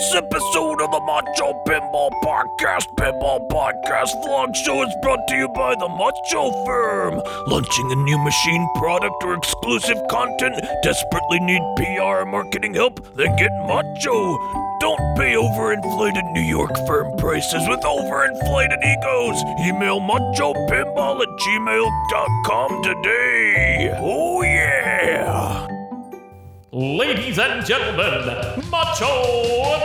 This episode of the Macho Pinball Podcast, Pinball Podcast Vlog Show is brought to you by the Macho Firm. Launching a new machine product or exclusive content, desperately need PR or marketing help? Then get Macho. Don't pay overinflated New York firm prices with overinflated egos. Email machopinball at gmail.com today. Oh, yeah. Ladies and gentlemen, Macho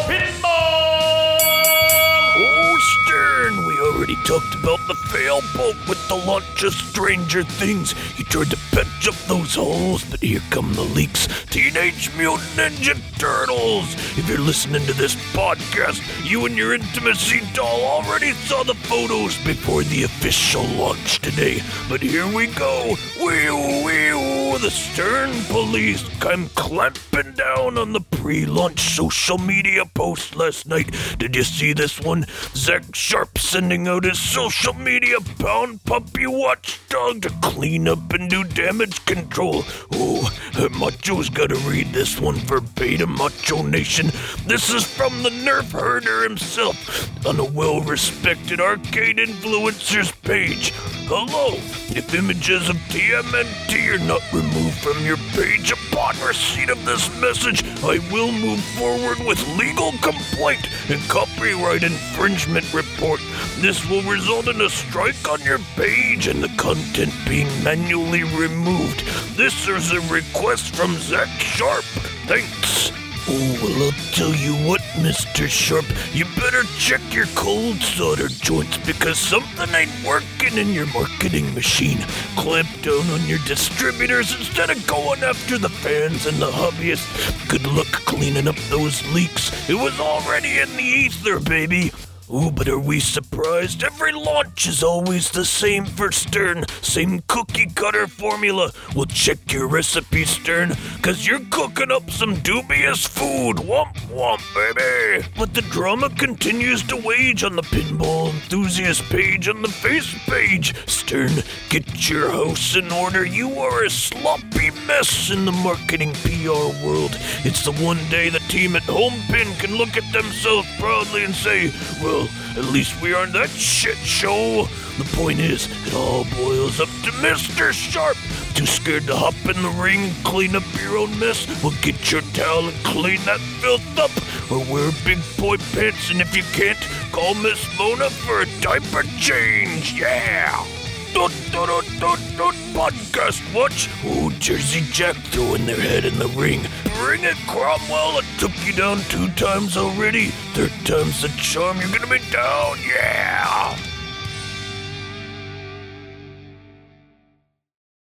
already talked about the fail boat with the launch of Stranger Things. He tried to patch up those holes, but here come the leaks. Teenage Mutant Ninja Turtles! If you're listening to this podcast, you and your intimacy doll already saw the photos before the official launch today. But here we go. Wee wee the Stern Police come clamping down on the pre-launch social media post last night. Did you see this one? Zach Sharpe sending out his social media pound puppy watchdog to clean up and do damage control. Oh, Macho's gotta read this one verbatim, Macho Nation. This is from the Nerf herder himself on a well-respected arcade influencers page. Hello, if images of TMNT are not removed from your page upon receipt of this message, I will move forward with legal complaint and copyright infringement report. This will result in a strike on your page and the content being manually removed. This is a request from Zach Sharpe. Thanks. Oh, well, I'll tell you what, Mr. Sharpe. You better check your cold solder joints because something ain't working in your marketing machine. Clamp down on your distributors instead of going after the fans and the hobbyists. Good luck cleaning up those leaks. It was already in the ether, baby. Ooh, but are we surprised? Every launch is always the same for Stern. Same cookie cutter formula. Well, check your recipe, Stern, because you're cooking up some dubious food. Womp womp, baby. But the drama continues to wage on the pinball enthusiast page on the face page. Stern, get your house in order. You are a sloppy mess in the marketing PR world. It's the one day the team at Home Pin can look at themselves proudly and say, well, well, at least we aren't that shit show. The point is, it all boils up to Mr. Sharpe. Too scared to hop in the ring, clean up your own mess? Well, get your towel and clean that filth up. Or wear big boy pants, and if you can't, call Miss Mona for a diaper change. Yeah! Dun, dun, dun, dun, dun, podcast watch. Oh, Jersey Jack throwing their head in the ring. Bring it, Cromwell. I took you down two times already. Third time's the charm. You're gonna be down. Yeah.